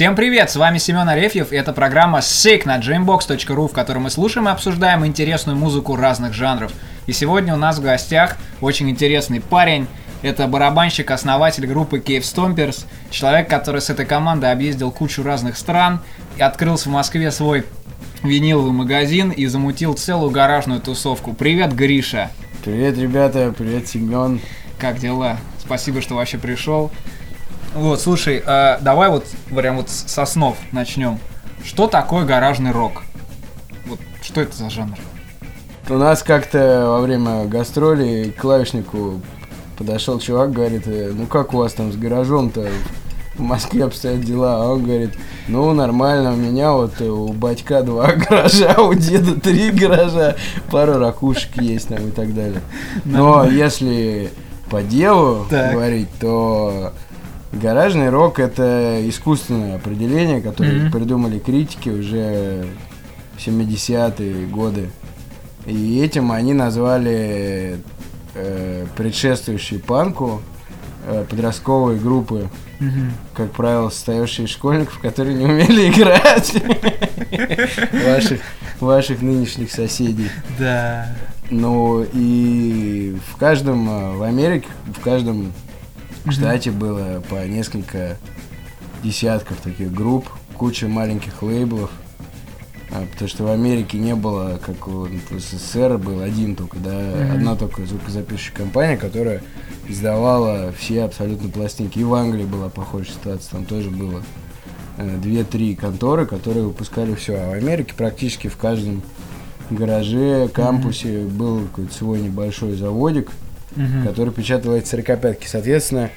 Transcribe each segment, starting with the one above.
Всем привет, с вами Семен Арефьев, и это программа Sick на dreambox.ru, в которой мы слушаем и обсуждаем интересную музыку разных жанров. И сегодня у нас в гостях очень интересный парень, это барабанщик, основатель группы Cave Stompers, человек, который с этой командой объездил кучу разных стран и открыл в Москве свой виниловый магазин и замутил целую гаражную тусовку. Привет, Гриша! Привет, ребята, привет, Семен. Как дела? Спасибо, что вообще пришел. Вот, слушай, э, давай вот прям вот с основ начнем. Что такое гаражный рок? Вот что это за жанр? У нас как-то во время гастролей к клавишнику подошел чувак, говорит, «Э, ну как у вас там с гаражом-то в Москве обстоят дела? А он говорит, ну нормально, у меня вот э, у батька два гаража, у деда три гаража, пару ракушек есть там и так далее. Но если по делу Так. говорить, то гаражный рок это искусственное определение, которое Мгм. придумали критики уже в 70-е годы. И этим они назвали э, предшествующие панку э, подростковые группы, Мгм. как правило, состоявшие из школьников, которые не умели играть. Ваших, ваших нынешних соседей. Да. Ну и в каждом, э, в Америке, в каждом Штате было по несколько десятков таких групп, куча маленьких лейблов. А, Потому что в Америке не было, как у- СССР был один только, да, Мгм. одна только звукозаписывающая компания, которая издавала все абсолютно пластинки. И в Англии была похожая ситуация, там тоже было э, две-три конторы, которые выпускали все. А в Америке практически в каждом гараже, кампусе был какой-то свой небольшой заводик, Мгм. который печатал эти 45-ки. Соответственно,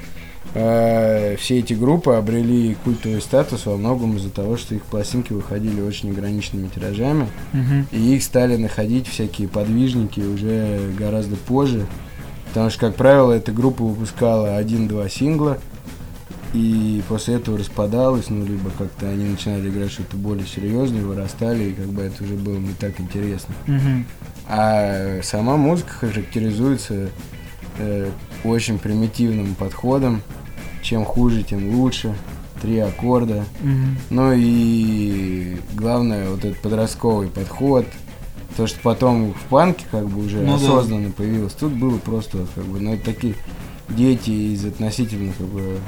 э, все эти группы обрели культовый статус во многом из-за того, что их пластинки выходили очень ограниченными тиражами, Мгм. и их стали находить всякие подвижники уже гораздо позже, потому что, как правило, эта группа выпускала один-два сингла, и после этого распадалась, ну, либо как-то они начинали играть что-то более серьезное, вырастали, и как бы это уже было не так интересно. Мгм. А сама музыка характеризуется э, очень примитивным подходом. Чем хуже, тем лучше. Три аккорда. Мгм. Ну и главное, вот этот подростковый подход. То, что потом в панке как бы уже Ну да. осознанно появилось. Тут было просто как бы, ну, это такие дети из относительно как бы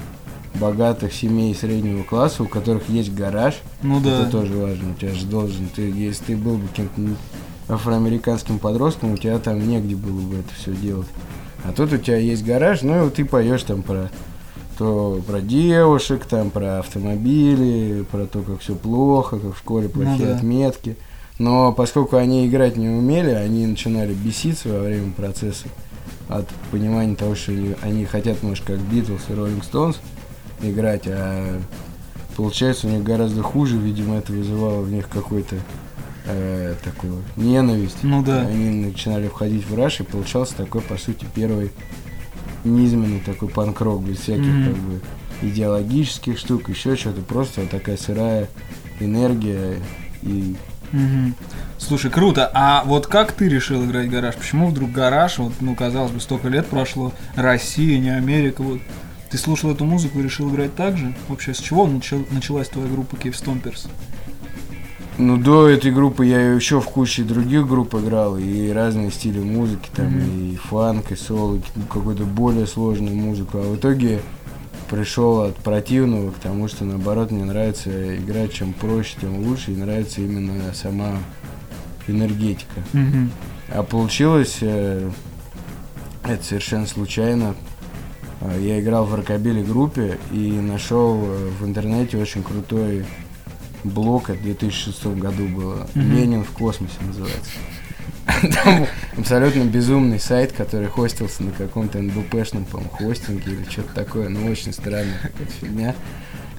богатых семей среднего класса, у которых есть гараж. Ну да. Это тоже важно. У тебя же должен, ты, если ты был бы каким-то афроамериканским подростком, у тебя там негде было бы это все делать. А тут у тебя есть гараж, ну и вот ты поешь там про то про девушек, там про автомобили, про то, как все плохо, как в школе плохие да. отметки. Но поскольку они играть не умели, они начинали беситься во время процесса от понимания того, что они, они хотят, может, как Битлз и Роллинг Стоунс играть, а получается у них гораздо хуже, видимо, это вызывало в них какой-то э, такую ненависть. Ну да. Они начинали входить в раш, и получался такой, по сути, первый низменный такой панк-рок, без всяких Мгм. как бы идеологических штук, еще что-то, просто вот такая сырая энергия и Мгм. Слушай, круто. А вот как ты решил играть гараж? Почему вдруг гараж? Вот, ну, казалось бы, столько лет прошло. Россия, не Америка. Вот. Ты слушал эту музыку и решил играть так же? Вообще, с чего начал- началась твоя группа Cave Stompers? Ну, до этой группы я еще в куче других групп играл, и разные стили музыки, там, Мгм. и фанк, и соло, и какую-то более сложную музыку. А в итоге пришел от противного к тому, что, наоборот, мне нравится играть чем проще, тем лучше, и нравится именно сама энергетика. Мгм. А получилось э, это совершенно случайно. А, Я играл в рокобили группе и нашел э, в интернете очень крутой это в 2006 году было. Мгм. Ленин в космосе называется. Там абсолютно безумный сайт, который хостился на каком-то НБПшном, по-моему, хостинге или что-то такое. Ну, очень странная какая-то фигня.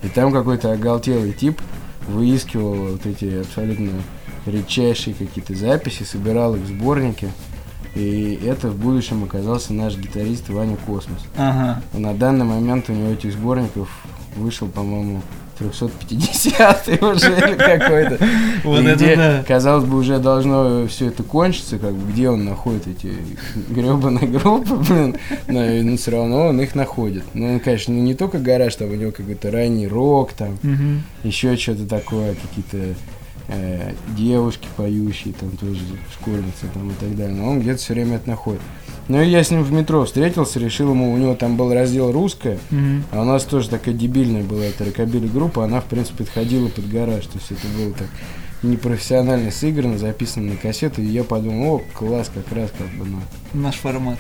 И там какой-то оголтелый тип выискивал вот эти абсолютно редчайшие какие-то записи, собирал их в сборники. И это в будущем оказался наш гитарист Ваня Космос. Ага. На данный момент у него этих сборников вышел, по-моему, 350 уже или какой-то. Вот это где, да. казалось бы, уже должно все это кончиться, как бы, где он находит эти гребаные группы, блин, но, но все равно он их находит. Ну, он, конечно, не только гараж, там у него какой-то ранний рок, там, Мгм. еще что-то такое, какие-то э, девушки поющие, там тоже школьницы там и так далее. Но он где-то все время это находит. Ну и я с ним в метро встретился, решил ему, у него там был раздел русское, Мгм. а у нас тоже такая дебильная была эта рокобили группа, она в принципе подходила под гараж, то есть это было так непрофессионально сыграно, записано на кассету, и я подумал, о, класс, как раз как бы, ну. Наш формат.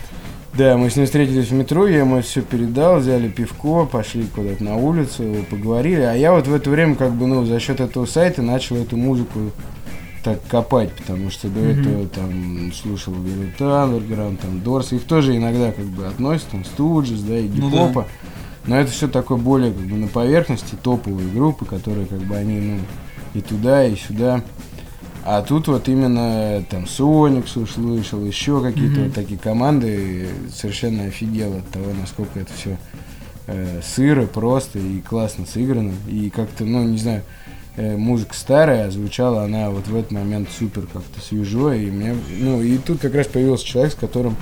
Да, мы с ним встретились в метро, я ему все передал, взяли пивко, пошли куда-то на улицу, поговорили. А я вот в это время, как бы, ну, за счет этого сайта начал эту музыку так копать, потому что до Мгм. этого там слушал Velvet Underground, там Дорс, их тоже иногда как бы относят, там Студжес, да, и Ну Гипопа. Но это все такое более как бы на поверхности, топовые группы, которые как бы они, ну, и туда, и сюда. А тут вот именно там Соникс услышал, еще какие-то Мгм. вот такие команды, совершенно офигел от того, насколько это все сыро, просто и классно сыграно. И как-то, ну, не знаю, э, музыка старая, а звучала она вот в этот момент супер как-то свежо. И мне, ну, и тут как раз появился человек, с которым,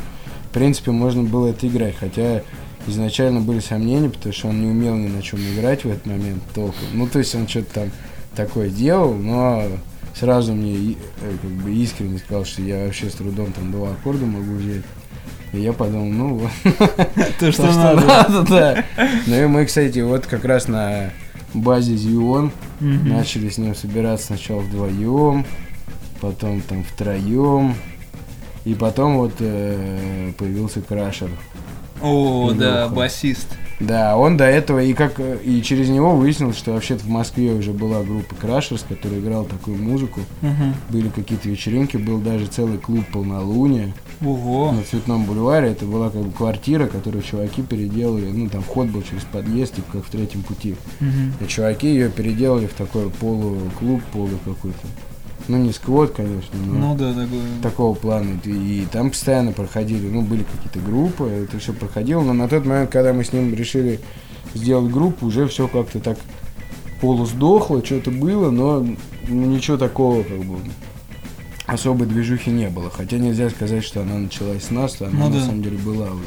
в принципе, можно было это играть. Хотя изначально были сомнения, потому что он не умел ни на чем играть в этот момент толком. Ну, то есть он что-то там такое делал, но сразу мне э, как бы искренне сказал, что я вообще с трудом там два аккорда могу взять. И я подумал, ну вот, То, что то, что надо. надо, да. Ну и мы, кстати, вот как раз на базе Зион Мгм. начали с ним собираться сначала вдвоем, потом там втроем, и потом вот э, появился Крашер. О, да, басист. Да, он до этого, и как и через него выяснилось, что вообще-то в Москве уже была группа Крашерс, которая играла такую музыку. Мгм. Были какие-то вечеринки, был даже целый клуб полнолуния Ого. на Цветном бульваре. Это была как бы квартира, которую чуваки переделали. Ну, там вход был через подъезд, типа как в третьем пути. Мгм. И чуваки ее переделали в такой полуклуб, полу какой-то. Ну, не сквот, конечно, но Ну да, такой. такого плана. И, там постоянно проходили, ну, были какие-то группы, это все проходило. Но на тот момент, когда мы с ним решили сделать группу, уже все как-то так полусдохло, что-то было, но ничего такого, как бы, особой движухи не было. Хотя нельзя сказать, что она началась с нас, она Ну на да. самом деле была уже.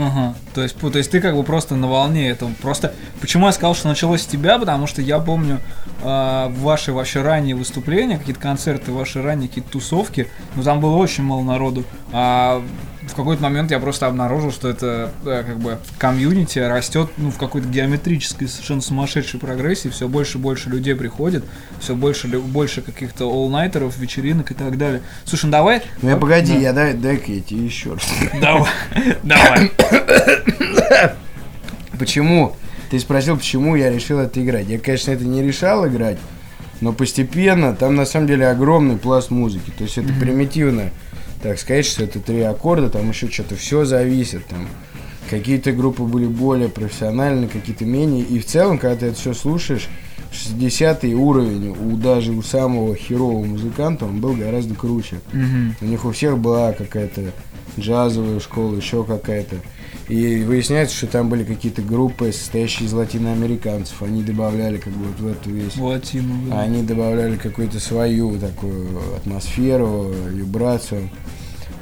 Ага. То есть, то есть ты как бы просто на волне этого. Просто почему я сказал, что началось с тебя, потому что я помню э, ваши ваши ранние выступления, какие-то концерты, ваши ранние какие-то тусовки. Ну там было очень мало народу. А в какой-то момент я просто обнаружил, что это э, как бы комьюнити растет ну, в какой-то геометрической совершенно сумасшедшей прогрессии. Все больше и больше людей приходит, все больше больше каких-то all-найтеров, вечеринок и так далее. Слушай, ну давай. Ну, я погоди, Да. я дай, дай-ка я тебе еще раз. Давай. Давай. Почему? Ты спросил, почему я решил это играть. Я, конечно, это не решал играть, но постепенно там на самом деле огромный пласт музыки. То есть это примитивно, так сказать, что это три аккорда, там еще что-то все зависит. Там какие-то группы были более профессиональные, какие-то менее. И в целом, когда ты это все слушаешь, 60 уровень у даже у самого херового музыканта он был гораздо круче. Мгм. У них у всех была какая-то джазовая школа, еще какая-то. И выясняется, что там были какие-то группы, состоящие из латиноамериканцев. Они добавляли как бы вот в эту весь... Латину, да. Они добавляли какую-то свою такую атмосферу, вибрацию.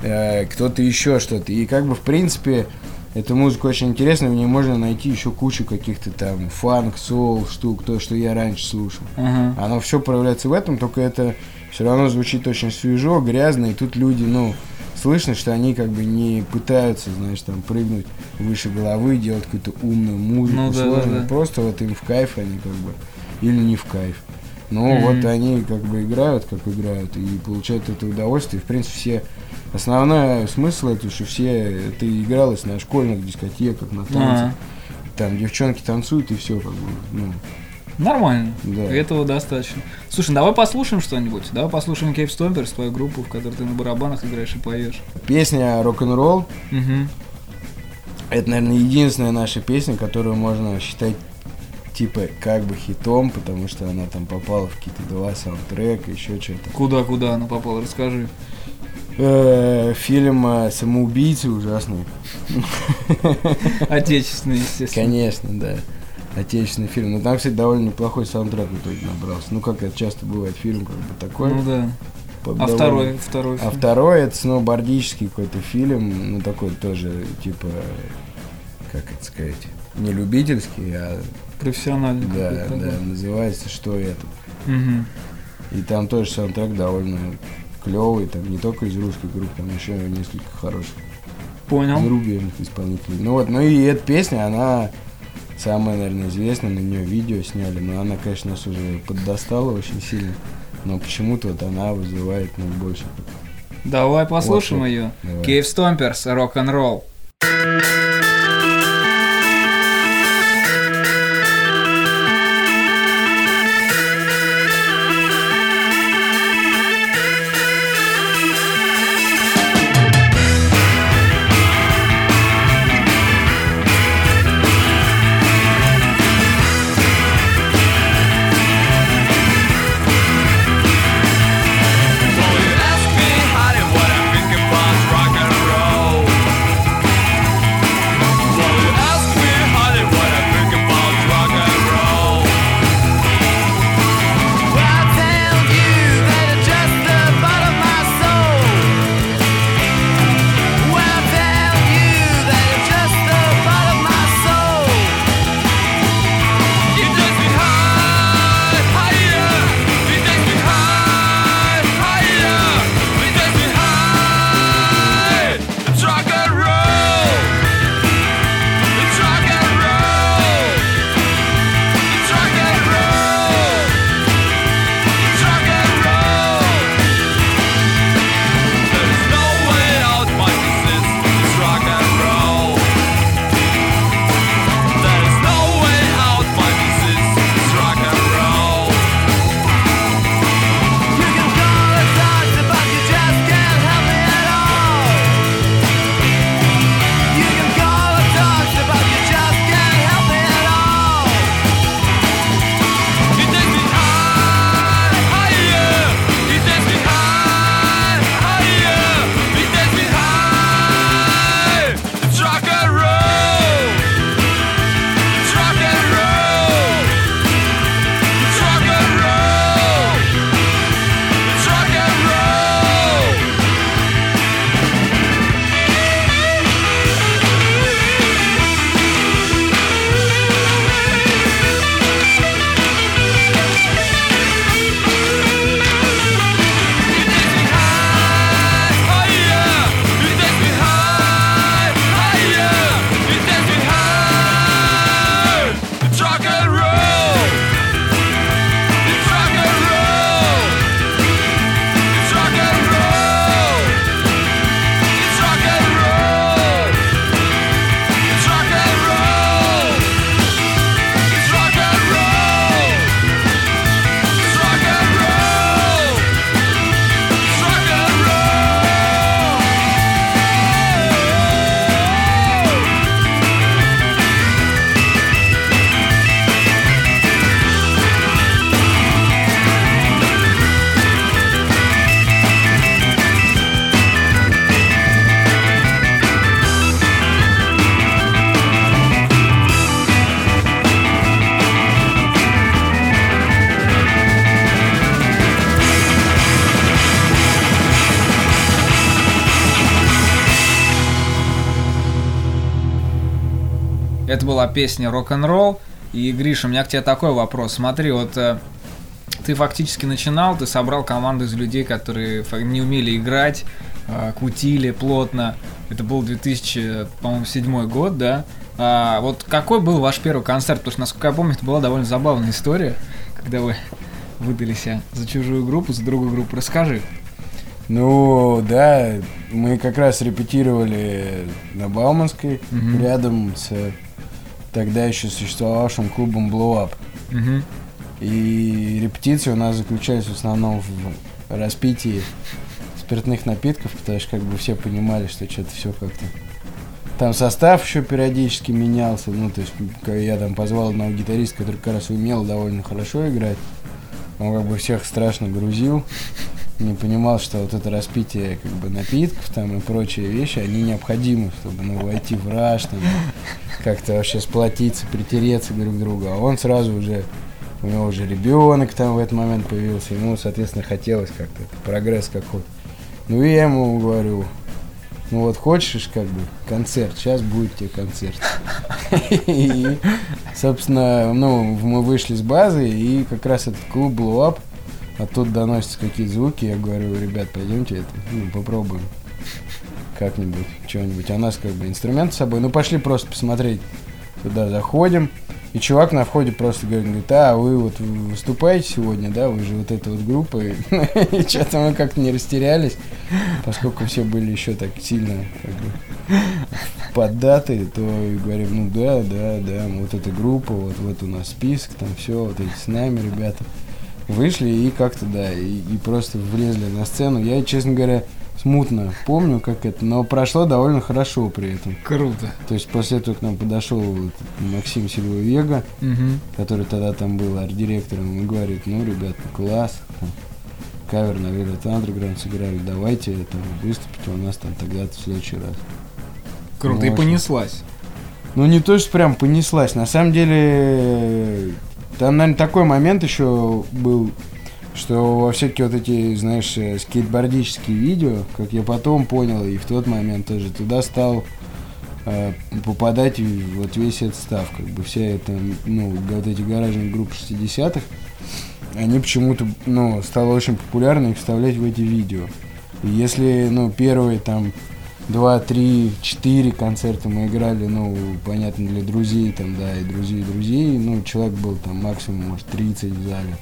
Э, Кто-то еще что-то. И как бы в принципе эта музыка очень интересная, в ней можно найти еще кучу каких-то там фанк, соул штук, то, что я раньше слушал. Ага. Оно все проявляется в этом, только это все равно звучит очень свежо, грязно, и тут люди, ну, слышно, что они как бы не пытаются, знаешь, там прыгнуть выше головы, делать какую-то умную музыку, Ну да, да, сложную. да. Просто вот им в кайф они как бы, или не в кайф. Ну, Мгм. вот они как бы играют, как играют, и получают это удовольствие. В принципе, все... Основной смысл это, что все... Это игралось на школьных дискотеках, на танцах. Ага. Там девчонки танцуют, и все как бы, ну, Нормально. да. Этого достаточно. Слушай, давай послушаем что-нибудь. Давай послушаем Кейп Стомперс, твою группу, в которой ты на барабанах играешь и поешь. Песня «Рок-н-ролл» Угу. Это, наверное, единственная наша песня, которую можно считать типа как бы хитом, потому что она там попала в какие-то два саундтрека, еще что-то. Куда, куда она попала? Расскажи. Э, Фильм э, «Самоубийцы» ужасный. Отечественный, естественно. Конечно, да. Отечественный фильм. Но там, кстати, довольно неплохой саундтрек в итоге набрался. Ну, как это часто бывает, фильм как бы такой. Ну да. А довольно- второй, второй А фильм? второй это сноубордический какой-то фильм, ну такой тоже, типа, как это сказать, не любительский, а профессиональный. да, да, такой. называется «Что это?». Мгм. И там тоже саундтрек довольно клевый, там не только из русских групп, там еще несколько хороших Понял. зарубежных исполнителей. Ну вот, ну и эта песня, она самая, наверное, известная, на нее видео сняли, но она, конечно, нас уже поддостала очень сильно. Но почему-то вот она вызывает ну, больше. Давай послушаем Вот, ее. Давай. Кейв Стомперс, рок-н-ролл. Песня рок-н-ролл. И, Гриша, у меня к тебе такой вопрос. Смотри, вот э, ты фактически начинал, ты собрал команду из людей, которые не умели играть, э, кутили плотно. Это был 2007 год, да? А, вот какой был ваш первый концерт? Потому что, насколько я помню, это была довольно забавная история, когда вы выдали себя за чужую группу, за другую группу. Расскажи. Ну, да, мы как раз репетировали на Бауманской, Мгм. рядом с тогда еще существовавшим клубом Blow Up. Мгм. И репетиции у нас заключались в основном в распитии спиртных напитков, потому что как бы все понимали, что что-то все как-то... Там состав еще периодически менялся, ну, то есть я там позвал одного гитариста, который как раз умел довольно хорошо играть. Он как бы всех страшно грузил. Не понимал, что вот это распитие как бы напитков там и прочие вещи, они необходимы, чтобы ну, войти в раж, там, как-то вообще сплотиться, притереться друг к другу. А он сразу уже, у него уже ребенок там в этот момент появился, ему, соответственно, хотелось как-то, прогресс какой-то. Ну и я ему говорю, ну вот хочешь как бы концерт, сейчас будет тебе концерт. И, собственно, ну, мы вышли с базы, и как раз этот клуб Blow Up, оттуда доносятся какие-то звуки, я говорю, ребят, пойдемте это, ну, попробуем как-нибудь, что-нибудь. А нас как бы инструмент с собой, ну пошли просто посмотреть. Туда заходим, и чувак на входе просто говорит, а, вы вот выступаете сегодня, да, вы же вот эта вот группа. И что-то мы как-то не растерялись, поскольку все были еще так сильно как бы поддаты, то говорим, ну да, да, да, вот эта группа, вот, вот у нас список, там все, вот эти с нами ребята. Вышли и как-то, да, и, и просто влезли на сцену. Я, честно говоря, смутно помню, как это, но прошло довольно хорошо при этом. Круто. То есть после этого к нам подошел вот Максим Сильвовега, Мгм. который тогда там был арт-директором, и говорит, ну, ребят, класс, там, кавер на Velvet Underground сыграли, давайте там выступите у нас там тогда-то в следующий раз. Круто. И Ну, очень. понеслась. Ну, не то, что прям понеслась. На самом деле, там, наверное, такой момент еще был, что во всякие вот эти, знаешь, э, скейтбордические видео, как я потом понял, и в тот момент тоже туда стал э, попадать вот весь этот став, как бы вся эта, ну, вот эти гаражные группы 60-х, они почему-то, ну, стало очень популярно их вставлять в эти видео. И если, ну, первые там два, три, четыре концерта мы играли, ну, понятно, для друзей, там, да, и друзей, и друзей, ну, человек был там максимум, может, 30 в зале.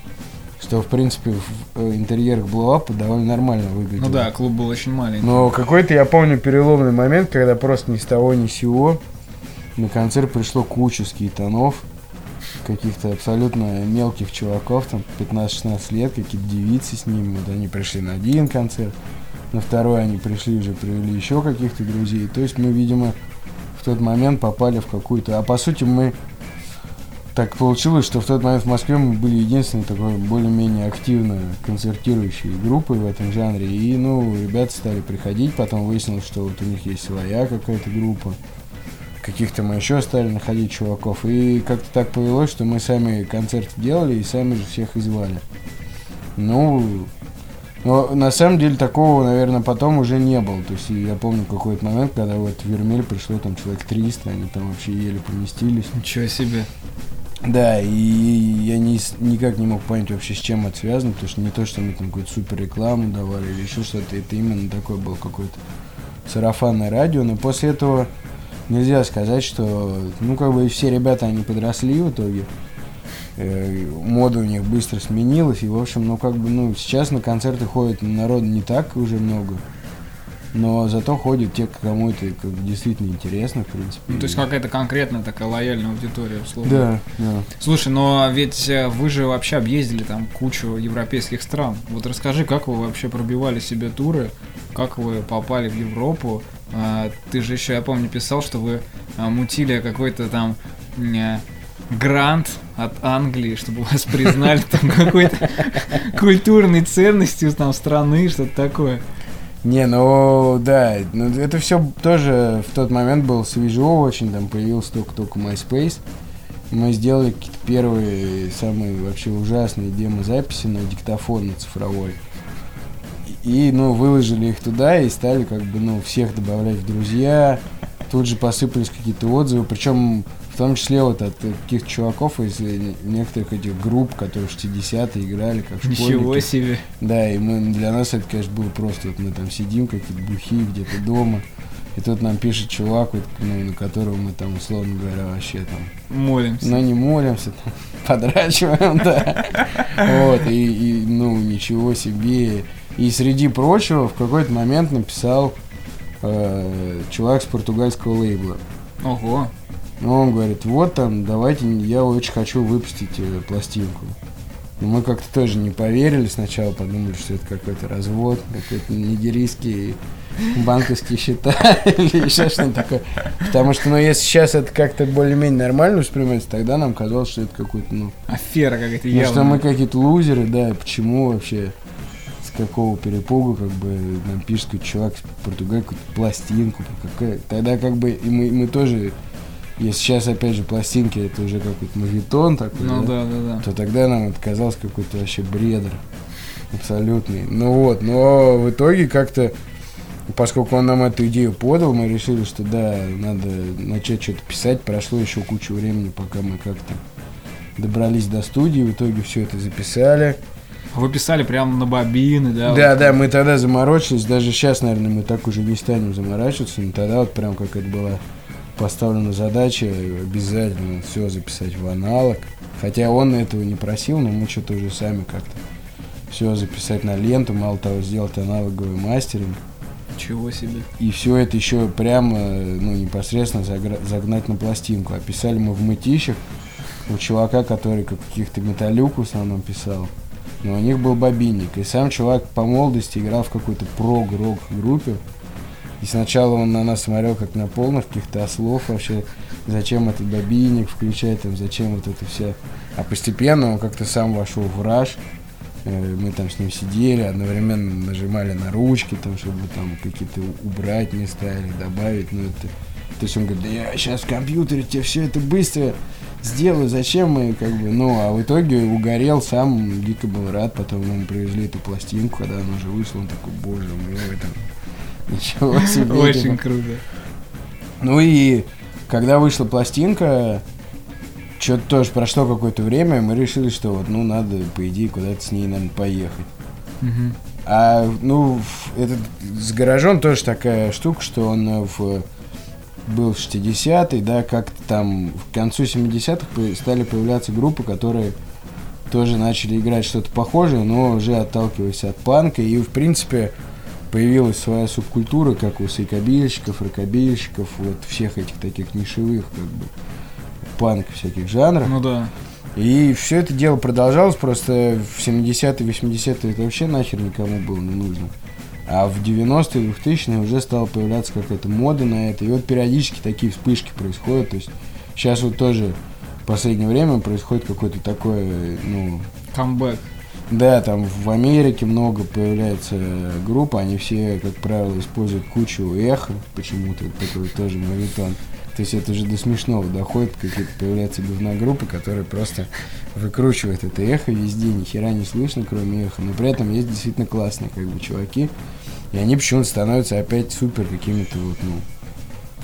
Что, в принципе, в э, интерьерах блоуапа довольно нормально выглядело. Ну да, клуб был очень маленький. Но какой-то, я помню, переломный момент, когда просто ни с того ни с сего на концерт пришло куча скейтонов, каких-то абсолютно мелких чуваков, там 15-16 лет, какие-то девицы с ними, вот они пришли на один концерт, на второй они пришли уже, привели еще каких-то друзей, то есть мы, видимо, в тот момент попали в какую-то, а по сути мы так получилось, что в тот момент в Москве мы были единственной такой более-менее активно концертирующей группой в этом жанре. И, ну, ребята стали приходить, потом выяснилось, что вот у них есть своя какая-то группа. Каких-то мы еще стали находить чуваков. И как-то так повелось, что мы сами концерты делали и сами же всех и звали. Ну, но на самом деле такого, наверное, потом уже не было. То есть я помню какой-то момент, когда вот в Вермель пришло там человек 300, они там вообще еле поместились. Ничего себе. Да, и я не, никак не мог понять вообще, с чем это связано, потому что не то, что мы там какую-то супер рекламу давали или еще что-то, это именно такое было какое-то сарафанное радио, но после этого нельзя сказать, что, ну, как бы все ребята, они подросли в итоге, мода у них быстро сменилась, и, в общем, ну, как бы, ну, сейчас на концерты ходит народу не так уже много, но зато ходят те, кому это как действительно интересно, в принципе. Ну, то есть какая-то конкретная такая лояльная аудитория, условно. Да, да. Слушай, но ведь э, вы же вообще объездили там кучу европейских стран. Вот расскажи, как вы вообще пробивали себе туры, как вы попали в Европу. А, Ты же еще, я помню, писал, что вы а, мутили какой-то там м, грант от Англии, чтобы вас признали там какой-то культурной ценностью там страны, что-то такое. Не, ну да, ну, это все тоже в тот момент было свежо очень, там появился только-только MySpace. Мы сделали какие-то первые, самые вообще ужасные демо-записи на диктофон на цифровой. И, ну, выложили их туда и стали как бы, ну, всех добавлять в друзья. Тут же посыпались какие-то отзывы, причем в том числе вот от каких-то чуваков из некоторых этих групп, которые в 60-е играли, как школьники. Ничего себе. Да, и мы, для нас это, конечно, было просто, вот мы там сидим, какие-то бухие где-то дома, и тут нам пишет чувак, вот, ну, на которого мы там, условно говоря, вообще там, Молимся. ну, не молимся, там, подрачиваем, да, вот, и, и, ну, ничего себе. И среди прочего в какой-то момент написал э, чувак с португальского лейбла. Ого. Ну, он говорит, вот там, давайте, я очень хочу выпустить э, пластинку. Но мы как-то тоже не поверили сначала, подумали, что это какой-то развод, какой-то нигерийский банковские счета или еще что-то такое. Потому что, ну, если сейчас это как-то более-менее нормально воспринимается, тогда нам казалось, что это какой-то, ну, Афера какая-то ну, что явная. мы какие-то лузеры, да, и почему вообще какого перепугу, как бы нам пишет какой-то чувак из Португалии какую-то пластинку. Какая... Тогда как бы и мы, мы тоже, если сейчас опять же пластинки, это уже какой-то мавитон такой, Ну да, да, да, да. то тогда нам это казалось какой-то вообще бредер. Абсолютный. Ну вот, но в итоге как-то, поскольку он нам эту идею подал, мы решили, что да, надо начать что-то писать. Прошло еще кучу времени, пока мы как-то добрались до студии, в итоге все это записали. Вы писали прямо на бобины, да? Да, вот да, мы тогда заморочились, даже сейчас, наверное, мы так уже не станем заморачиваться, но тогда вот прям как это была поставлена задача обязательно все записать в аналог. Хотя он этого не просил, но мы что-то уже сами как-то все записать на ленту, мало того, сделать аналоговый мастеринг. Ничего себе. И все это еще прямо, ну, непосредственно загнать на пластинку. А писали мы в мытищах у чувака, который как каких-то металлюк в основном писал. Но у них был бобинник. И сам чувак по молодости играл в какой-то прог-рок группе. И сначала он на нас смотрел как на полных каких-то ослов вообще. Зачем этот бобинник включать, там, зачем вот это все. А постепенно он как-то сам вошел в раж. Э, Мы там с ним сидели, одновременно нажимали на ручки, там, чтобы там какие-то убрать места или добавить. Ну, это... То есть он говорит, да я сейчас в компьютере тебе все это быстро сделаю, зачем мы, как бы, ну, а в итоге угорел сам, дико был рад, потом ему привезли эту пластинку, когда она уже вышла, он такой, боже мой, там, ничего себе. Очень круто. Ну и когда вышла пластинка, что-то тоже прошло какое-то время, мы решили, что вот, ну, надо, по идее, куда-то с ней, наверное, поехать. А, ну, в- этот с гаражом тоже такая штука, что он э, в был в 60-й, да, как-то там к концу 70-х по- стали появляться группы, которые тоже начали играть что-то похожее, но уже отталкиваясь от панка, и, в принципе, появилась своя субкультура, как у сайкобильщиков, рокобильщиков, вот всех этих таких нишевых, как бы, панк всяких жанров. Ну да. И все это дело продолжалось, просто в 70-е, 80-е это вообще нахер никому было не нужно. А в 90-е, 2000-е уже стала появляться какая-то мода на это. И вот периодически такие вспышки происходят. То есть сейчас вот тоже в последнее время происходит какое-то такое, ну, Камбэк. Да, там в Америке много появляется групп, они все, как правило, используют кучу эхо, почему-то такой тоже мавитон. То есть это уже до смешного доходит, какие-то появляются говногруппы, которые просто выкручивают это эхо везде, ни хера не слышно, кроме эха. Но при этом есть действительно классные как бы чуваки, и они почему-то становятся опять супер какими-то вот, ну,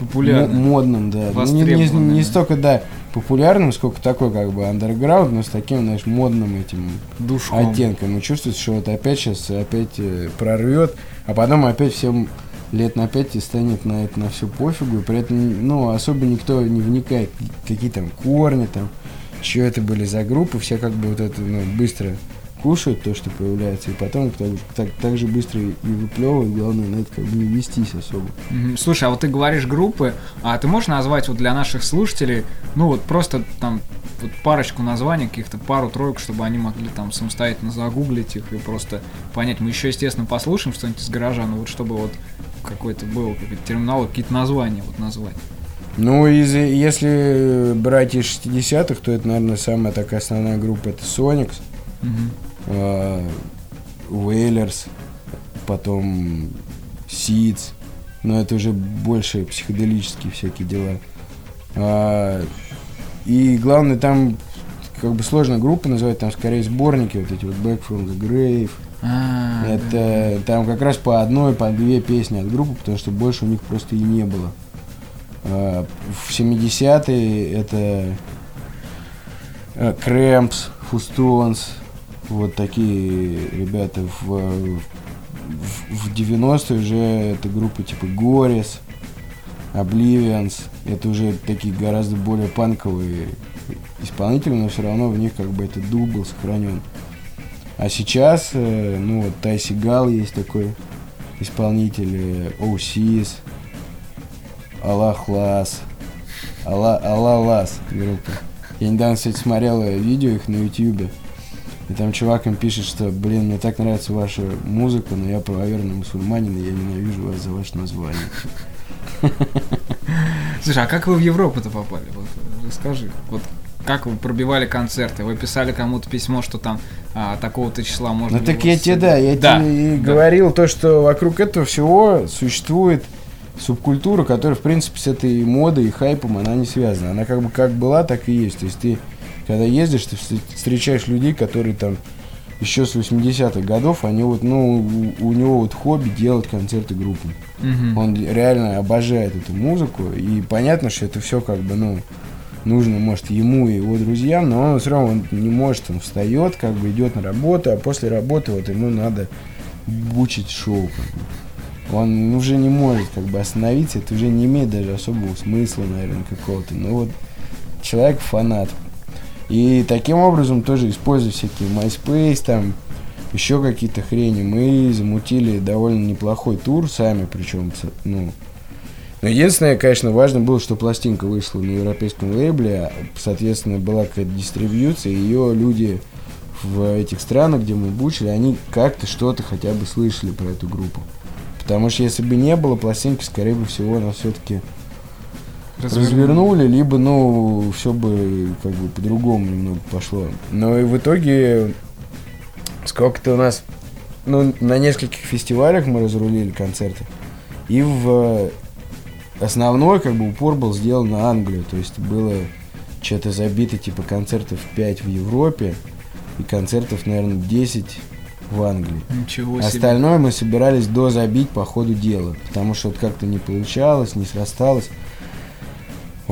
Популярный. Мо- модным, да. Ну, не, не- не столько, да, популярным, сколько такой, как бы, андерграунд, но с таким, знаешь, модным этим Душком. оттенком. И чувствуется, что вот опять сейчас опять э, прорвет, а потом опять всем лет на пять и станет на это на все пофигу, и при этом, ну, особо никто не вникает, какие там корни там, что это были за группы, все как бы вот это, ну, быстро кушают то, что появляется, и потом так, так, так же быстро и выплевывают, главное на это как бы не вестись особо. Слушай, а вот ты говоришь группы, а ты можешь назвать вот для наших слушателей, ну вот просто там вот парочку названий, каких-то пару-тройку, чтобы они могли там самостоятельно загуглить их и просто понять. Мы еще, естественно, послушаем что-нибудь из гаража, но вот чтобы вот какой-то был какой-то терминал, какие-то названия вот назвать. Ну, из, если брать из 60-х, то это, наверное, самая такая основная группа, это Соникс. Мгм. Уэйлерс, потом Сидс, но это уже больше психоделические всякие дела. А, и главное, там как бы сложно группу называть, там скорее сборники, вот эти вот Back from the Grave. А, да. это там как раз по одной, по две песни от группы, потому что больше у них просто и не было. А, в 70-е это Крэмпс, Фустонс, вот такие ребята в, в, в 90-е уже это группы типа Горис, Oblivions, это уже такие гораздо более панковые исполнители, но все равно в них как бы этот дух был сохранен. А сейчас, э, ну вот Тай Сигал есть такой исполнитель, э, Оусис, Аллах Лас, Алла, Алла Лас группа. Я недавно, кстати, смотрел э, видео их на ютьюбе. И там чувак им пишет, что, блин, мне так нравится ваша музыка, но я правоверный мусульманин, и я ненавижу вас за ваше название. Слушай, а как вы в Европу-то попали? Вот, расскажи. Вот как вы пробивали концерты? Вы писали кому-то письмо, что там а, такого-то числа можно Ну так я тебе, да, я Да, тебе да. говорил то, что вокруг этого всего существует субкультура, которая, в принципе, с этой модой и хайпом, она не связана. Она как бы как была, так и есть. То есть ты, когда ездишь, ты встр- встречаешь людей, которые там еще с 80-х годов, они вот, ну, у, у него вот хобби делать концерты группы. Мгм. Он реально обожает эту музыку, и понятно, что это все как бы, ну, нужно, может, ему и его друзьям, но он все равно он не может, он встает, как бы идет на работу, а после работы вот ему надо бучить шоу. Как бы. Он уже не может как бы остановиться, это уже не имеет даже особого смысла, наверное, какого-то. Но вот человек фанат. И таким образом тоже используя всякие MySpace, там, еще какие-то хрени, мы замутили довольно неплохой тур сами, причем, ну, но единственное, конечно, важно было, что пластинка вышла на европейском лейбле, а, соответственно, была какая-то дистрибьюция, ее люди в этих странах, где мы бучили, они как-то что-то хотя бы слышали про эту группу. Потому что если бы не было пластинки, скорее бы всего, нас все-таки развернули, либо, ну, все бы как бы по-другому немного пошло. Но и в итоге сколько-то у нас, ну, на нескольких фестивалях мы разрулили концерты. И в основной, как бы, упор был сделан на Англию. То есть было что-то забито, типа, концертов 5 в Европе и концертов, наверное, 10 в Англии. Ничего себе. Остальное мы собирались дозабить по ходу дела, потому что вот как-то не получалось, не срасталось.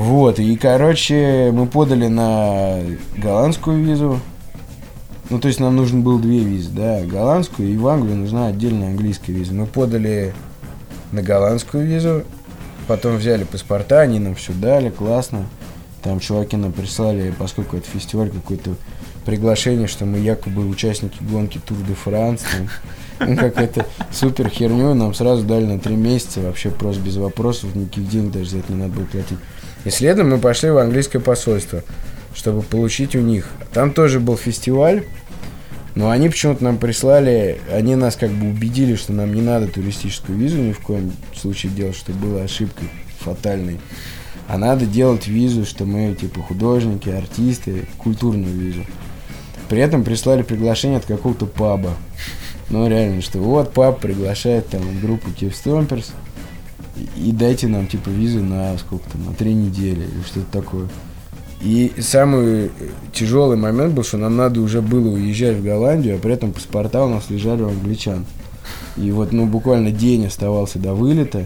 Вот, и, короче, мы подали на голландскую визу. Ну, то есть нам нужно было две визы, да, голландскую, и в Англию нужна отдельная английская виза. Мы подали на голландскую визу, потом взяли паспорта, они нам все дали, классно. Там чуваки нам прислали, поскольку это фестиваль, какое-то приглашение, что мы якобы участники гонки Тур де Франс. Ну, какая-то супер херню нам сразу дали на три месяца, вообще просто без вопросов, никаких денег даже за это не надо было платить. И следом мы пошли в английское посольство, чтобы получить у них. Там тоже был фестиваль, но они почему-то нам прислали, они нас как бы убедили, что нам не надо туристическую визу ни в коем случае делать, что было ошибкой фатальной. А надо делать визу, что мы типа художники, артисты, культурную визу. При этом прислали приглашение от какого-то паба. Ну реально, что вот паб приглашает там группу Тив Стомперс и, дайте нам типа визу на сколько там, на три недели или что-то такое. И самый тяжелый момент был, что нам надо уже было уезжать в Голландию, а при этом паспорта у нас лежали у англичан. И вот, ну, буквально день оставался до вылета,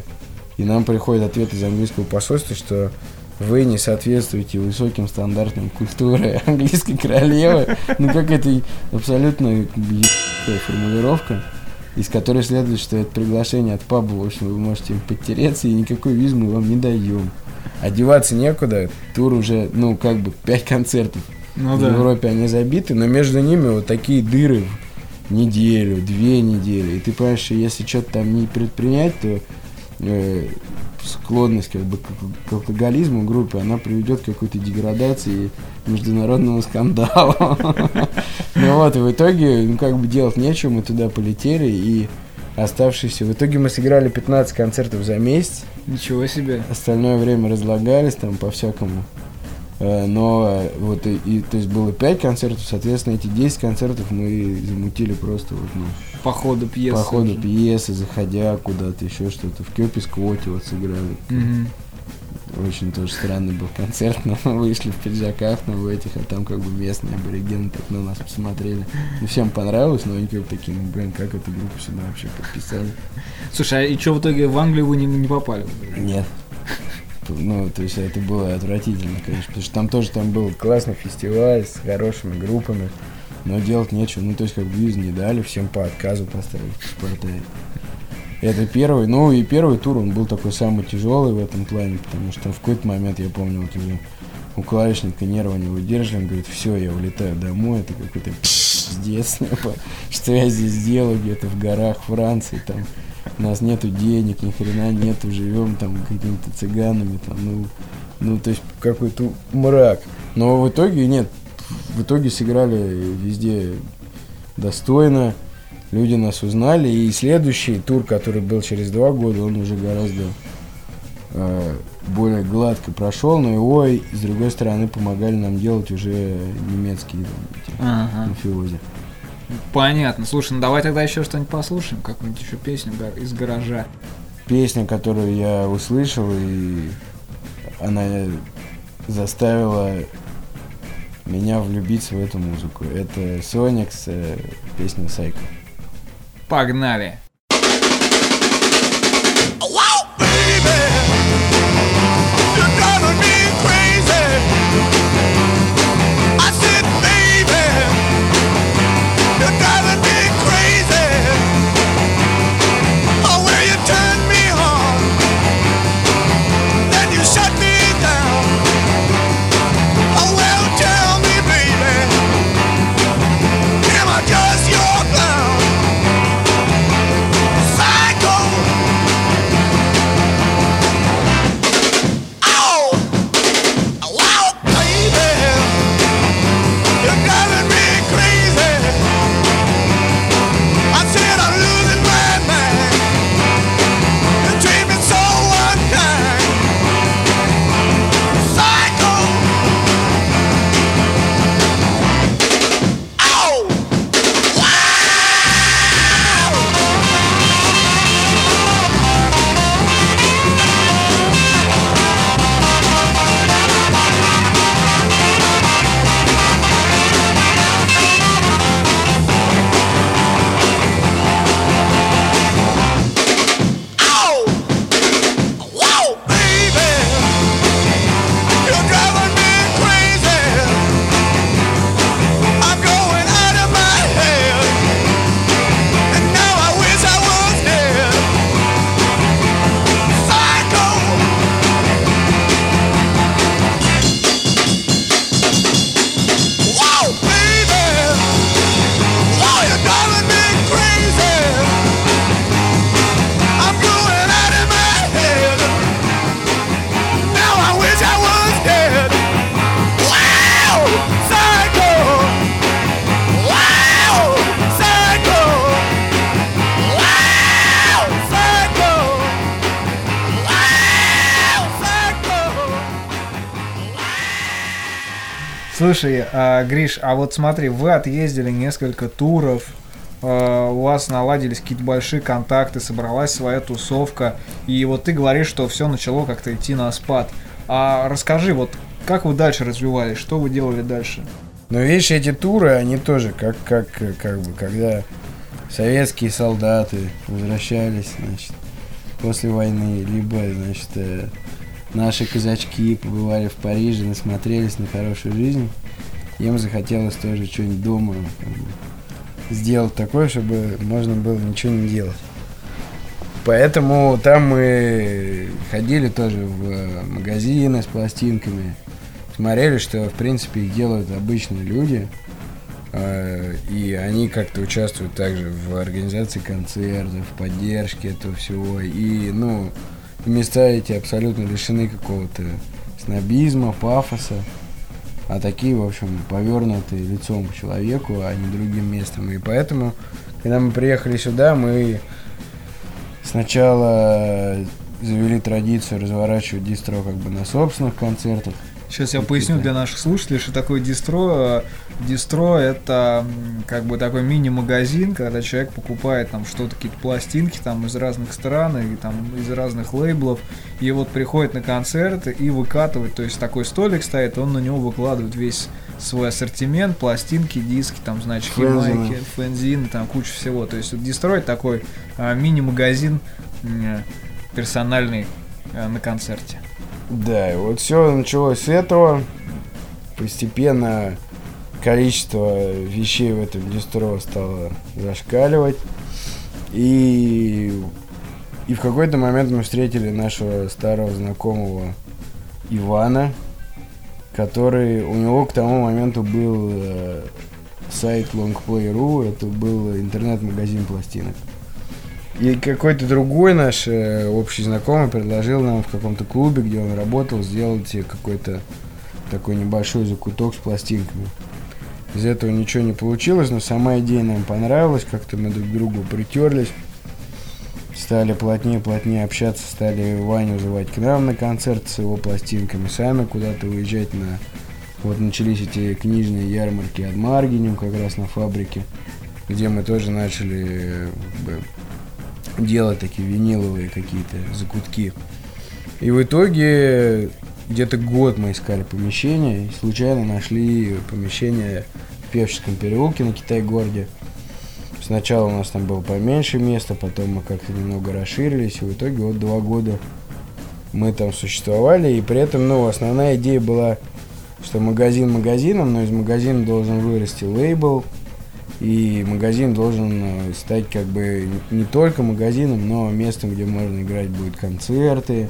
и нам приходит ответ из английского посольства, что вы не соответствуете высоким стандартам культуры английской королевы. Ну, как это абсолютно ебаная формулировка, из которой следует, что это приглашение от паба, в общем, вы можете им подтереться, и никакой визы мы вам не даем. Одеваться некуда, тур уже, ну, как бы, пять концертов. Ну в да. Европе они забиты, но между ними вот такие дыры неделю, две недели. И ты понимаешь, что если что-то там не предпринять, то э, склонность как бы к, к алкоголизму в группе, она приведет к какой-то деградации и международному скандалу. Вот, и в итоге, ну как бы делать нечего, мы туда полетели, и оставшиеся... В итоге мы сыграли 15 концертов за месяц, Ничего себе. остальное время разлагались там по-всякому. Э, Но э, вот и, и, то есть было 5 концертов, соответственно, эти 10 концертов мы замутили просто вот, ну, По ходу пьесы. по ходу уже. пьесы, заходя куда-то, еще что-то. В Кёпе Сквоте вот сыграли. Мгм. Очень тоже странный был концерт, но мы вышли в пиджаках, но в этих, а там как бы местные аборигены так на нас посмотрели. И всем понравилось, но они как такие, ну блин, как эту группу сюда вообще подписали? Слушай, а и что в итоге в Англию вы не, не попали? Нет. Ну, то есть это было отвратительно, конечно, потому что там тоже там был классный фестиваль с хорошими группами, но делать нечего. Ну, то есть как бы визу не дали, всем по отказу поставили паспорта. Это первый, ну и первый тур, он был такой самый тяжелый в этом плане, потому что в какой-то момент, я помню, вот уже у клавишника нервы не выдержали, он говорит, все, я улетаю домой, это какой-то пиздец, что я здесь делаю где-то в горах Франции, там, у нас нету денег, ни хрена нету, живем там какими-то цыганами, там, ну, ну, то есть какой-то мрак. Но в итоге нет, в итоге сыграли везде достойно, люди нас узнали, и следующий тур, который был через два года, он уже гораздо э, более гладко прошел, но его, с другой стороны, помогали нам делать уже немецкие там, эти Ага. мафиози. Понятно. Слушай, ну давай тогда еще что-нибудь послушаем, какую-нибудь еще песню из гаража. Песня, которую я услышал, и она заставила меня влюбиться в эту музыку. Это Соникс, э, песня Сайко. Погнали. Слушай, а, Гриш, а вот смотри, вы отъездили несколько туров, а, у вас наладились какие-то большие контакты, собралась своя тусовка, и вот ты говоришь, что все начало как-то идти на спад. А расскажи, вот как вы дальше развивались, что вы делали дальше? Но видишь, эти туры, они тоже, как, как, как бы, когда советские солдаты возвращались, значит, после войны, либо, значит, э, наши казачки побывали в Париже, насмотрелись на хорошую жизнь, им захотелось тоже что-нибудь дома сделать такое, чтобы можно было ничего не делать. Поэтому там мы ходили тоже в э, магазины с пластинками, смотрели, что в принципе их делают обычные люди, э, и они как-то участвуют также в организации концертов, в поддержке этого всего, и ну места эти абсолютно лишены какого-то снобизма, пафоса, а такие, в общем, повернутые лицом к человеку, а не другим местом. И поэтому, когда мы приехали сюда, мы сначала завели традицию разворачивать дистро как бы на собственных концертах. Сейчас я поясню для наших слушателей, что такое дистро. Дистро это как бы такой мини-магазин, когда человек покупает там что-то, какие-то пластинки там из разных стран и там из разных лейблов, и вот приходит на концерт и выкатывает, то есть такой столик стоит, он на него выкладывает весь свой ассортимент, пластинки, диски, там, значит, Фэнзины. майки, фэнзины, там куча всего. То есть дистро это такой а, мини-магазин персональный а, на концерте. Да, и вот все началось с этого. Постепенно количество вещей в этом дистро стало зашкаливать. И, и в какой-то момент мы встретили нашего старого знакомого Ивана, который у него к тому моменту был э, сайт longplay.ru, это был интернет-магазин пластинок. И какой-то другой наш э, общий знакомый предложил нам в каком-то клубе, где он работал, сделать какой-то такой небольшой закуток с пластинками. Из этого ничего не получилось, но сама идея нам понравилась, как-то мы друг к другу притерлись, стали плотнее-плотнее общаться, стали Ваню вызывать к нам на концерт с его пластинками, сами куда-то уезжать на... Вот начались эти книжные ярмарки от Маргинем, как раз на фабрике, где мы тоже начали э, делать такие виниловые какие-то закутки. И в итоге где-то год мы искали помещение, и случайно нашли помещение в Певческом переулке на Китай-городе. Сначала у нас там было поменьше места, потом мы как-то немного расширились, и в итоге вот два года мы там существовали, и при этом, ну, основная идея была, что магазин магазином, но из магазина должен вырасти лейбл, и магазин должен э, стать как бы не только магазином, но местом, где можно играть будут концерты,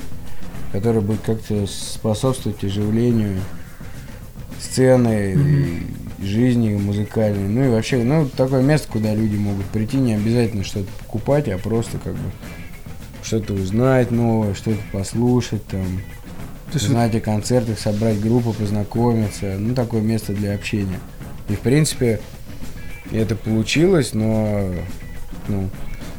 который будет как-то способствовать оживлению сцены, и жизни музыкальной. Ну и вообще, ну, такое место, куда люди могут прийти, не обязательно что-то покупать, а просто как бы что-то узнать новое, что-то послушать, там, То есть узнать о концертах, собрать группу, познакомиться. Ну, такое место для общения. И, в принципе, это получилось, но, ну,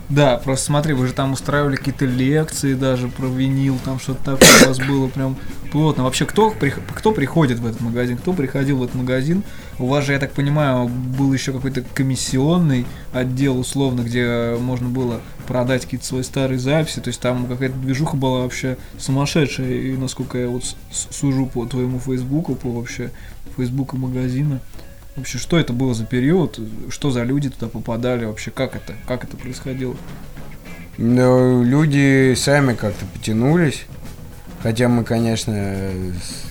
Да, просто смотри, вы же там устраивали какие-то лекции даже про винил, там что-то такое у вас было прям плотно. Вообще, кто, кто приходит в этот магазин? Кто приходил в этот магазин? У вас же, я так понимаю, был еще какой-то комиссионный отдел, условно, где можно было продать какие-то свои старые записи. То есть там какая-то движуха была вообще сумасшедшая. И насколько я вот сужу по твоему фейсбуку, по вообще фейсбуку магазина. Вообще, что это было за период? Что за люди туда попадали? Вообще, как это? Как это происходило? Но люди сами как-то потянулись. Хотя мы, конечно,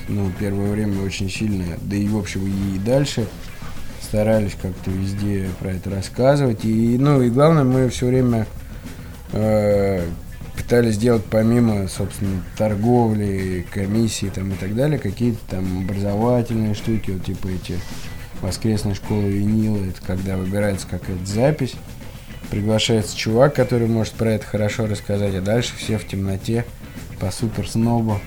ну, первое время очень сильно, да и в общем и дальше старались как-то везде про это рассказывать. И, ну, и главное, мы все время э, пытались сделать помимо, собственно, торговли, комиссии там и так далее, какие-то там образовательные штуки, вот типа эти воскресная школа винила, это когда выбирается какая-то запись, приглашается чувак, который может про это хорошо рассказать, а дальше все в темноте по супер снобу.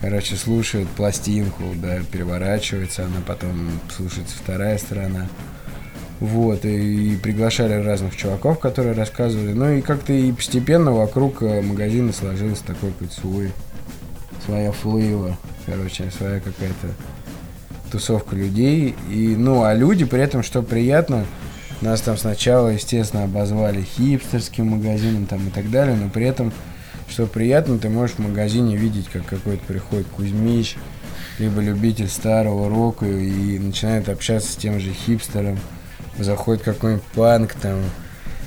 Короче, слушают пластинку, да, переворачивается, она потом слушается вторая сторона. Вот, и, и приглашали разных чуваков, которые рассказывали. Ну и как-то и постепенно вокруг э, магазина сложился такой какой-то свой, своя флейва, короче, своя какая-то тусовка людей. И, ну, а люди при этом, что приятно, нас там сначала, естественно, обозвали хипстерским магазином там и так далее, но при этом, что приятно, ты можешь в магазине видеть, как какой-то приходит Кузьмич, либо любитель старого рока и начинает общаться с тем же хипстером, заходит какой-нибудь панк, там,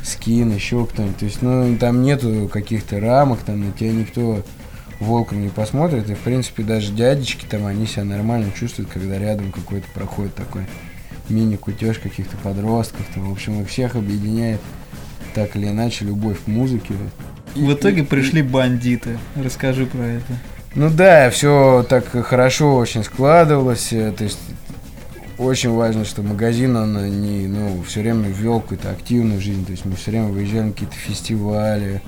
скин, еще кто-нибудь. То есть, ну, там нету каких-то рамок, там на тебя никто волком не посмотрит. И, в принципе, даже дядечки там, они себя нормально чувствуют, когда рядом какой-то проходит такой мини-кутеж каких-то подростков. Там, в общем, их всех объединяет так или иначе любовь к музыке. В итоге пришли бандиты. Расскажи про это. Ну да, все так хорошо очень складывалось. э, То есть очень важно, что магазин, он э, не, ну, все время вел какую-то активную жизнь. То есть мы все время выезжали на какие-то фестивали,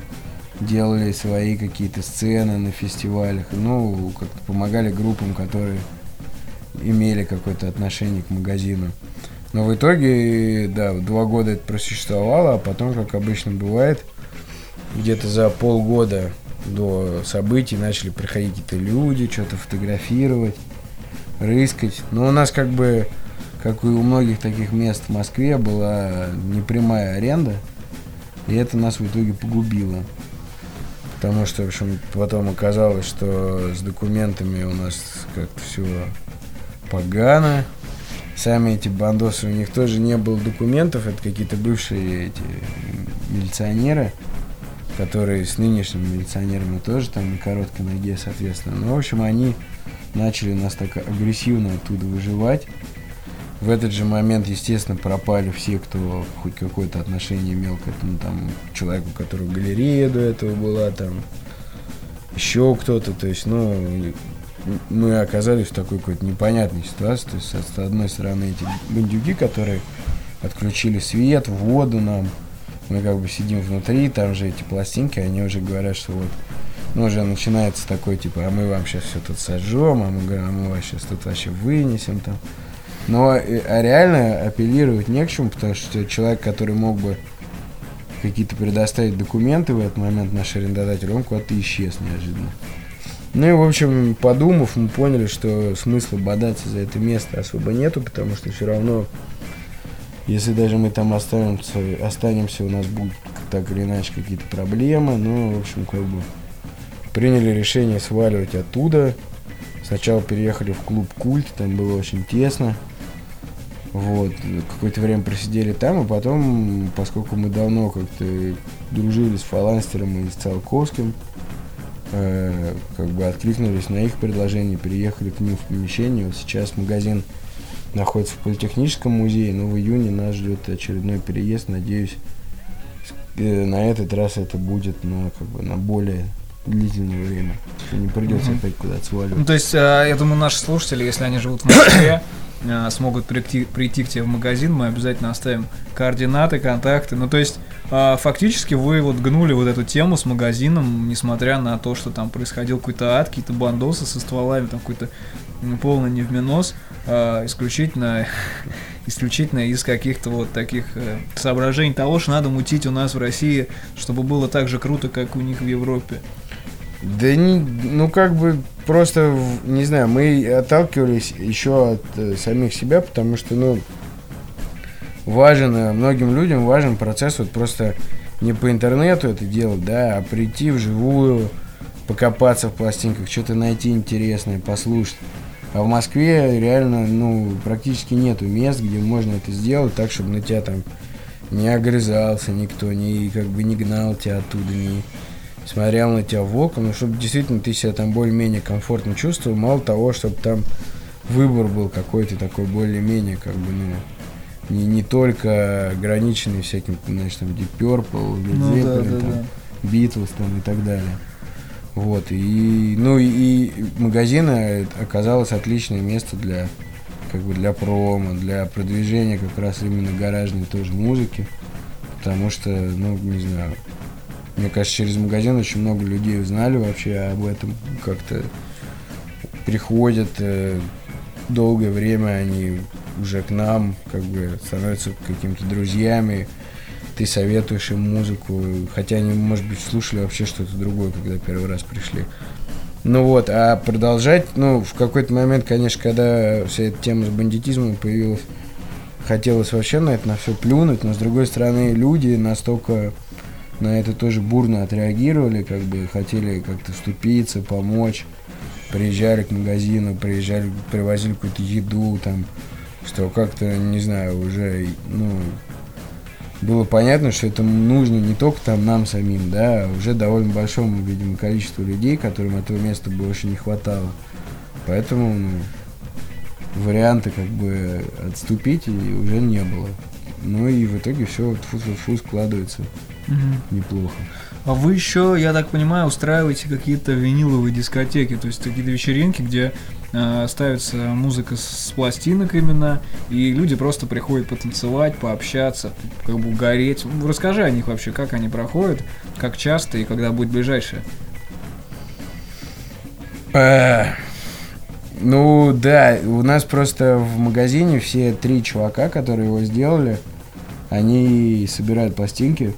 делали свои какие-то сцены на фестивалях. Ну, как-то помогали группам, которые имели какое-то отношение к магазину. Но в итоге, да, два года это просуществовало, а потом, как обычно бывает, где-то за полгода до событий начали приходить какие-то люди, что-то фотографировать, рыскать. Но у нас как бы, как и у многих таких мест в Москве, была непрямая аренда, и это нас в итоге погубило. Потому что, в общем, потом оказалось, что с документами у нас как-то все погано. Сами эти бандосы, у них тоже не было документов, это какие-то бывшие эти милиционеры, которые с нынешними милиционерами тоже там на короткой ноге, соответственно. Ну, в общем, они начали нас так агрессивно оттуда выживать. В этот же момент, естественно, пропали все, кто хоть какое-то отношение имел к этому там человеку, которого галерея до этого была, там еще кто-то. То есть, ну, мы оказались в такой какой-то непонятной ситуации. То есть, с одной стороны, эти бандюги, которые отключили свет, воду нам, мы как бы сидим внутри, там же эти пластинки, они уже говорят, что вот, ну, уже начинается такой, типа, а мы вам сейчас все тут сожжем, а мы говорим, а мы вас сейчас тут вообще вынесем там. Но э, а реально апеллировать не к чему, потому что человек, который мог бы какие-то предоставить документы в этот момент наш арендодатель, он куда-то исчез неожиданно. Ну и, в общем, подумав, мы поняли, что смысла бодаться за это место особо нету, потому что все равно, если даже мы там останемся, останемся у нас будут так или иначе какие-то проблемы. Ну, в общем, как бы приняли решение сваливать оттуда. Сначала переехали в клуб Культ, там было очень тесно. Вот, какое-то время просидели там, и потом, поскольку мы давно как-то дружили с Фаланстером и с Циолковским, э, как бы откликнулись на их предложение, переехали к ним в помещение. Вот сейчас магазин находится в Политехническом музее, но в июне нас ждет очередной переезд. Надеюсь, э, на этот раз это будет на, как бы, на более длительное время. Не придется Мгм. опять куда-то Ну, сваливать. то есть, э, я думаю, наши слушатели, если они живут в Москве, э, смогут прийти, прийти к тебе в магазин, мы обязательно оставим координаты, контакты. Ну, то есть, э, фактически вы вот гнули вот эту тему с магазином, несмотря на то, что там происходил какой-то ад, какие-то бандосы со стволами, там какой-то полный невминос, э, исключительно, исключительно из каких-то вот таких э, соображений того, что надо мутить у нас в России, чтобы было так же круто, как у них в Европе. Да не, ну как бы просто, не знаю, мы отталкивались еще от э, самих себя, потому что, ну, важен, э, многим людям важен процесс вот просто не по интернету это делать, да, а прийти вживую, покопаться в пластинках, что-то найти интересное, послушать. А в Москве реально, ну, практически нету мест, где можно это сделать так, чтобы на тебя там не огрызался никто, не как бы не гнал тебя оттуда, не смотрел на тебя в око, ну, чтобы действительно ты себя там более-менее комфортно чувствовал, мало того, чтобы там выбор был какой-то такой более-менее, как бы, ну, не, не только ограниченный всяким, знаешь, там, Deep Purple, Led Ну да, Zeppelin, да, там, да. Beatles там и так далее. Вот, и, ну, и, и магазина оказалось отличное место для, как бы, для промо, для продвижения как раз именно гаражной тоже музыки, потому что, ну, не знаю, мне кажется, через магазин очень много людей узнали вообще об этом, как-то приходят э, долгое время, они уже к нам, как бы, становятся какими-то друзьями, ты советуешь им музыку, хотя они, может быть, слушали вообще что-то другое, когда первый раз пришли. Ну вот, а продолжать, ну, в какой-то момент, конечно, когда вся эта тема с бандитизмом появилась, хотелось вообще на это на все плюнуть, но с другой стороны, люди настолько на это тоже бурно отреагировали, как бы хотели как-то вступиться, помочь, приезжали к магазину, приезжали, привозили какую-то еду, там, что как-то, не знаю, уже, ну, было понятно, что это нужно не только там нам самим, да, а уже довольно большому, видимо, количеству людей, которым этого места очень не хватало. Поэтому, ну, варианта как бы отступить и уже не было. Ну и в итоге все фу складывается Мгм. неплохо. А вы еще, я так понимаю, устраиваете какие-то виниловые дискотеки, то есть какие-то вечеринки, где э, ставится музыка с, с пластинок именно, и люди просто приходят потанцевать, пообщаться, как бы угореть. Расскажи о них вообще, как они проходят, как часто и когда будет ближайшее. Э, Ну да, у нас просто в магазине все три чувака, которые его сделали, они собирают пластинки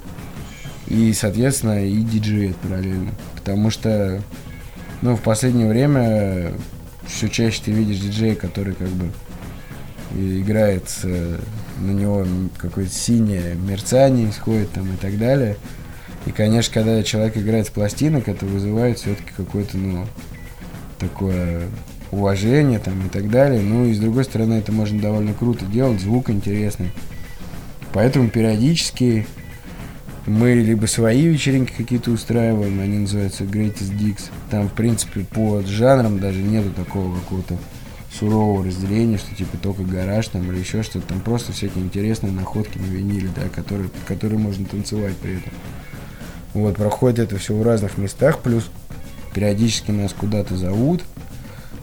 и, соответственно, и диджеют параллельно. Потому что, ну, в последнее время все чаще ты видишь диджея, который как бы играет, на него какое-то синее мерцание исходит там и так далее. И, конечно, когда человек играет с пластинок, это вызывает все-таки какое-то, ну, такое уважение там и так далее. Ну и с другой стороны, это можно довольно круто делать, звук интересный. Поэтому периодически мы либо свои вечеринки какие-то устраиваем, они называются Greatest Dicks. Там, в принципе, по жанрам даже нету такого какого-то сурового разделения, что типа только гараж там или еще что-то. Там просто всякие интересные находки на виниле, да, которые, которые можно танцевать при этом. Вот, проходит это все в разных местах, плюс периодически нас куда-то зовут.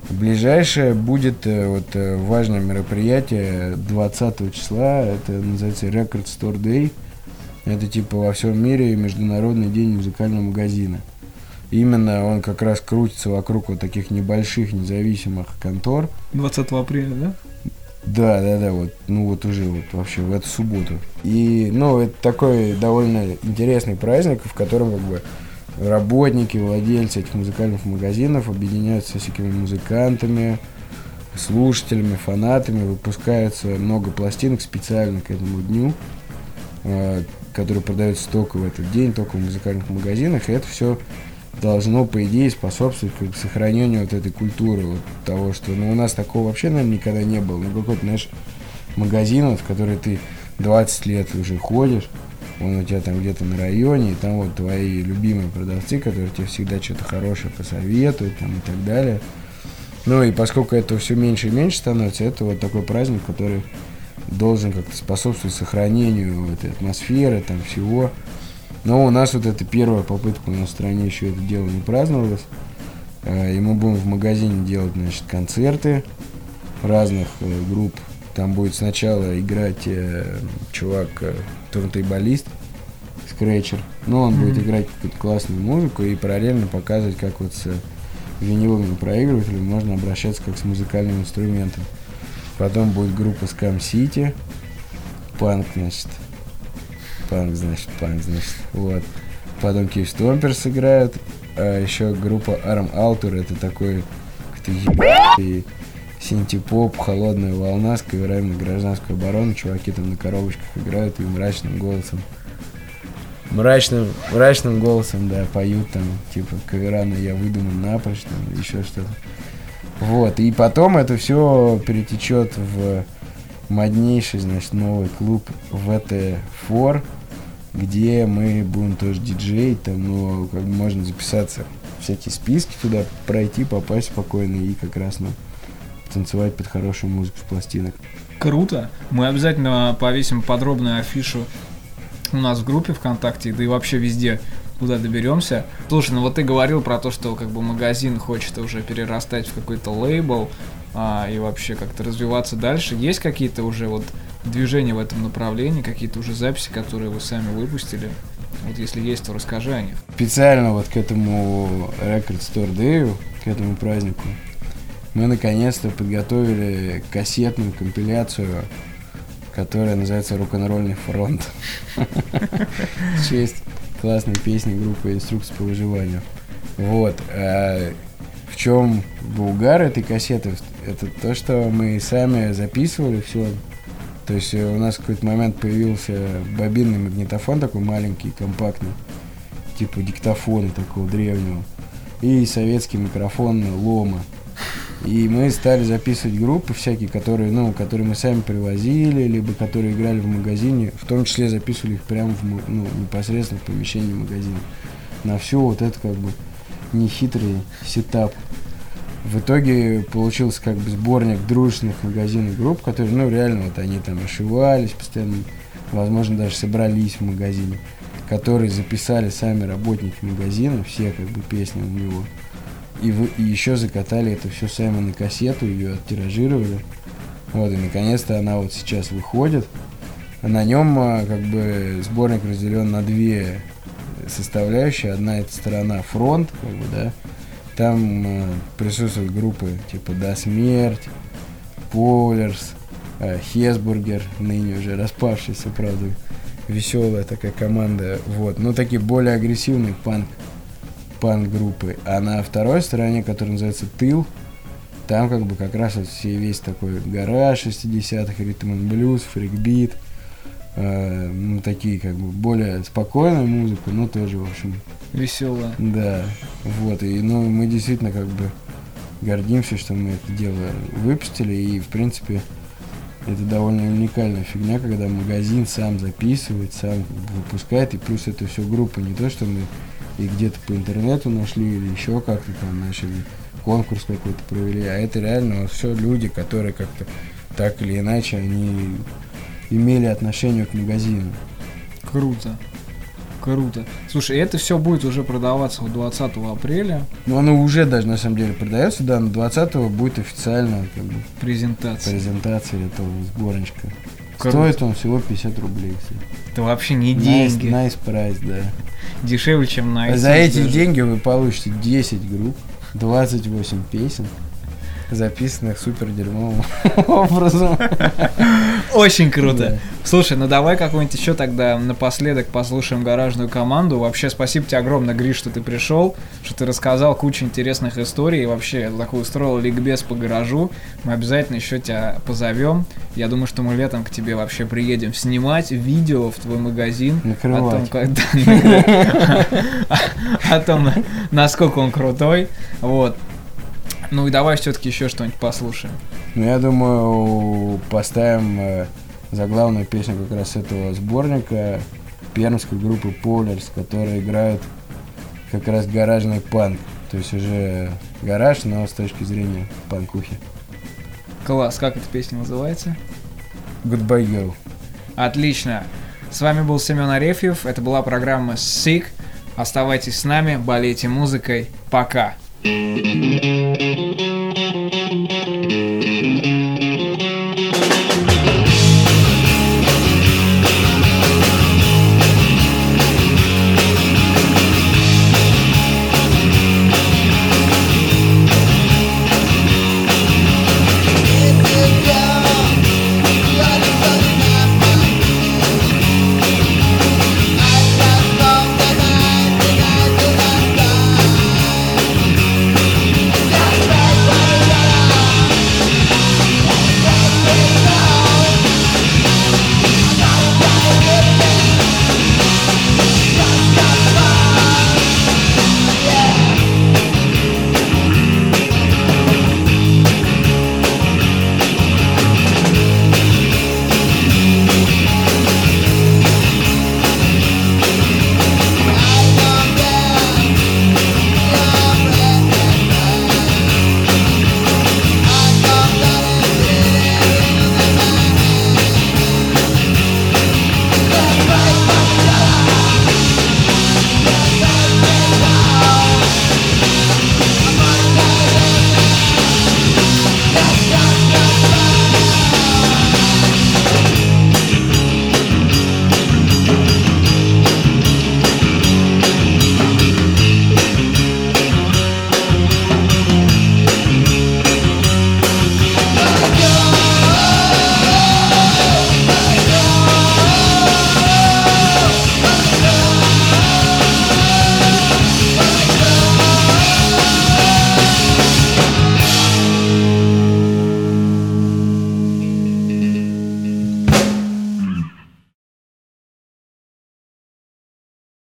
Ближайшее будет э, вот э, важное мероприятие 20 числа, это называется Record Store Day. Это типа во всем мире международный день музыкального магазина. Именно он как раз крутится вокруг вот таких небольших независимых контор. 20 апреля, да? Да, да, да, вот, ну вот уже вот вообще в эту субботу. И, ну, это такой довольно интересный праздник, в котором как бы работники, владельцы этих музыкальных магазинов объединяются со всякими музыкантами, слушателями, фанатами, выпускается много пластинок специально к этому дню, э, которые продаются только в этот день, только в музыкальных магазинах, и это все должно, по идее, способствовать как бы, сохранению вот этой культуры, вот того, что, ну, у нас такого вообще, наверное, никогда не было, ну, какой-то, знаешь, магазин, вот, в который ты 20 лет уже ходишь, он у тебя там где-то на районе, и там вот твои любимые продавцы, которые тебе всегда что-то хорошее посоветуют, там, и так далее. Ну, и поскольку это все меньше и меньше становится, это вот такой праздник, который должен как-то способствовать сохранению этой атмосферы, там, всего. Но у нас вот это первая попытка, у нас в стране еще это дело не праздновалось. Э, И мы будем в магазине делать, значит, концерты разных э, групп. Там будет сначала играть э, чувак, э, турнтейболист, скретчер. Ну, он будет играть какую-то классную музыку и параллельно показывать, как вот с виниловыми проигрывателями можно обращаться как с музыкальным инструментом. Потом будет группа Scam City, панк, значит, панк, значит, панк, значит, вот. Потом Keith Stompers сыграют, а еще группа Arm Alter, это такой какой-то ебаный синтепоп, холодная волна. С каверами на гражданскую оборону, чуваки там на коробочках играют и мрачным голосом. Мрачным, мрачным голосом, да, поют там, типа, кавера я выдуман напрочь, там, еще что-то. Вот, и потом это все перетечет в моднейший, значит, новый клуб ВТ-4, где мы будем тоже диджеить, там, ну, как бы можно записаться, всякие списки туда пройти, попасть спокойно и как раз, ну, танцевать под хорошую музыку с пластинок. Круто. Мы обязательно повесим подробную афишу у нас в группе ВКонтакте, да и вообще везде, куда доберемся. Слушай, ну вот ты говорил про то, что как бы магазин хочет уже перерастать в какой-то лейбл а, и вообще как-то развиваться дальше. Есть какие-то уже вот движения в этом направлении, какие-то уже записи, которые вы сами выпустили? Вот если есть, то расскажи о них. Специально вот к этому Record Store Day, к этому празднику, мы наконец-то подготовили кассетную компиляцию, которая называется «Рок-н-ролльный фронт». Честь классной песни группы «Инструкция по выживанию». Вот. а в чем булгар этой кассеты? Это то, что мы сами записывали все. То есть э, у нас в какой-то момент появился бобинный магнитофон такой маленький, компактный, типа диктофона такого древнего, и советский микрофон Лома. И мы стали записывать группы всякие, которые, ну, которые мы сами привозили, либо которые играли в магазине, в том числе записывали их прямо в, ну, непосредственно в помещении магазина. На всю вот это как бы нехитрый сетап. В итоге получился как бы сборник дружественных магазинов групп, которые, ну, реально, вот они там ошивались постоянно, возможно, даже собрались в магазине, которые записали сами работники магазина, все как бы песни у него. И, вы- и еще закатали это все сами на кассету, ее оттиражировали. Вот, и наконец-то она вот сейчас выходит. На нем а, как бы сборник разделен на две составляющие. Одна это сторона фронт, как бы, да. Там а, присутствуют группы типа Да Смерть, Полерс, а, Хесбургер, ныне уже распавшийся, правда, веселая такая команда. Вот, ну такие более агрессивные панк панк-группы. А на второй стороне, которая называется Тыл, там как бы как раз вот все весь такой гараж 60-х, ритм and блюз, фрикбит, э, ну такие как бы более спокойную музыку, но тоже, в общем, Весело. да, вот, и ну мы действительно как бы гордимся, что мы это дело выпустили, и в принципе это довольно уникальная фигня, когда магазин сам записывает, сам выпускает, и плюс это все группа, не то, что мы и где-то по интернету нашли, или еще как-то там начали конкурс какой-то провели, а это реально все люди, которые как-то так или иначе, они имели отношение к магазину. Круто. Круто. Слушай, это все будет уже продаваться вот 20 апреля. Но оно уже даже на самом деле продается, да, на 20 будет официально как бы, Презентация. презентация этого сборничка. Круто. Стоит он всего 50 рублей, кстати. Это вообще не Nice, деньги. nice price, да. Дешевле, чем на За iTunes эти даже. деньги вы получите 10 групп, 28 песен. Записанных супер дерьмовым образом. Очень круто. Да. Слушай, ну давай какой-нибудь еще тогда напоследок послушаем гаражную команду. Вообще, спасибо тебе огромное, Гриш, что ты пришел, что ты рассказал кучу интересных историй и вообще такой устроил ликбез по гаражу. Мы обязательно еще тебя позовем. Я думаю, что мы летом к тебе вообще приедем снимать видео в твой магазин. О том, Накрывать. как- о том, насколько он крутой. Вот. Ну и давай все-таки еще что-нибудь послушаем. Ну, я думаю, поставим э, заглавную песню как раз этого сборника пермской группы Полерс, которые играют как раз гаражный панк. То есть уже гараж, но с точки зрения панкухи. Класс, как эта песня называется? Goodbye Girl. Отлично. С вами был Семен Арефьев. Это была программа Sick. Оставайтесь с нами, болейте музыкой. Пока. Thank you.